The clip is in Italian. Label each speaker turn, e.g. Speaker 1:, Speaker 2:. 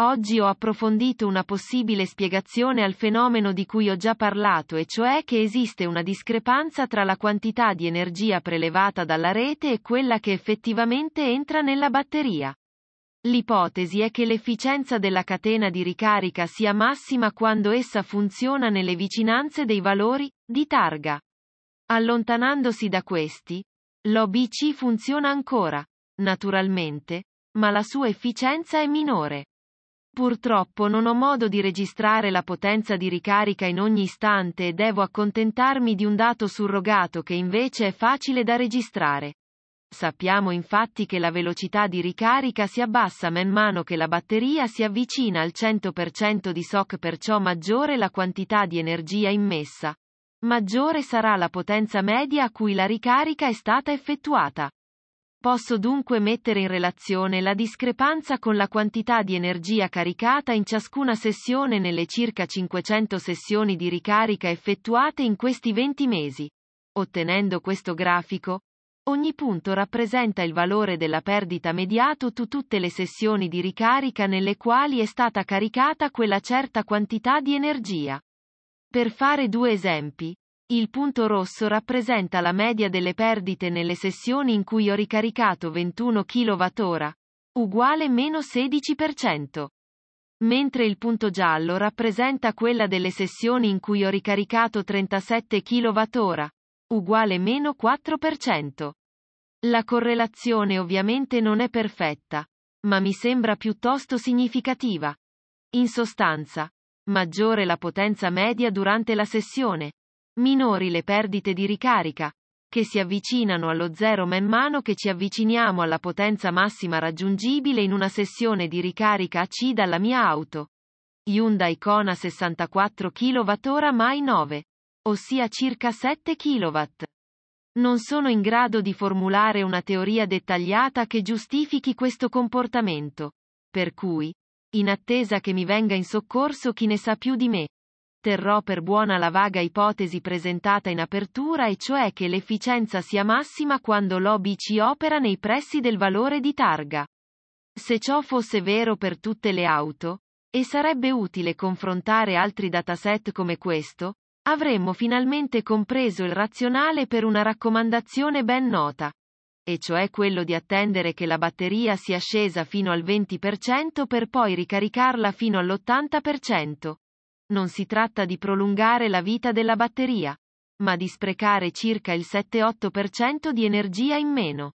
Speaker 1: Oggi ho approfondito una possibile spiegazione al fenomeno di cui ho già parlato e cioè che esiste una discrepanza tra la quantità di energia prelevata dalla rete e quella che effettivamente entra nella batteria. L'ipotesi è che l'efficienza della catena di ricarica sia massima quando essa funziona nelle vicinanze dei valori di targa. Allontanandosi da questi, l'OBC funziona ancora, naturalmente, ma la sua efficienza è minore. Purtroppo non ho modo di registrare la potenza di ricarica in ogni istante e devo accontentarmi di un dato surrogato che invece è facile da registrare. Sappiamo infatti che la velocità di ricarica si abbassa man mano che la batteria si avvicina al 100% di SOC perciò maggiore la quantità di energia immessa. Maggiore sarà la potenza media a cui la ricarica è stata effettuata. Posso dunque mettere in relazione la discrepanza con la quantità di energia caricata in ciascuna sessione nelle circa 500 sessioni di ricarica effettuate in questi 20 mesi. Ottenendo questo grafico, ogni punto rappresenta il valore della perdita mediato tu tutte le sessioni di ricarica nelle quali è stata caricata quella certa quantità di energia. Per fare due esempi, il punto rosso rappresenta la media delle perdite nelle sessioni in cui ho ricaricato 21 kWh, uguale meno 16%. Mentre il punto giallo rappresenta quella delle sessioni in cui ho ricaricato 37 kWh, uguale meno 4%. La correlazione ovviamente non è perfetta, ma mi sembra piuttosto significativa. In sostanza, maggiore la potenza media durante la sessione, minori le perdite di ricarica, che si avvicinano allo zero man mano che ci avviciniamo alla potenza massima raggiungibile in una sessione di ricarica AC dalla mia auto. Hyundai Kona 64 kWh mai 9, ossia circa 7 kW. Non sono in grado di formulare una teoria dettagliata che giustifichi questo comportamento. Per cui, in attesa che mi venga in soccorso chi ne sa più di me, terrò per buona la vaga ipotesi presentata in apertura e cioè che l'efficienza sia massima quando l'OBC opera nei pressi del valore di targa. Se ciò fosse vero per tutte le auto, e sarebbe utile confrontare altri dataset come questo, avremmo finalmente compreso il razionale per una raccomandazione ben nota. E cioè quello di attendere che la batteria sia scesa fino al 20% per poi ricaricarla fino all'80%. Non si tratta di prolungare la vita della batteria, ma di sprecare circa il 7-8% di energia in meno.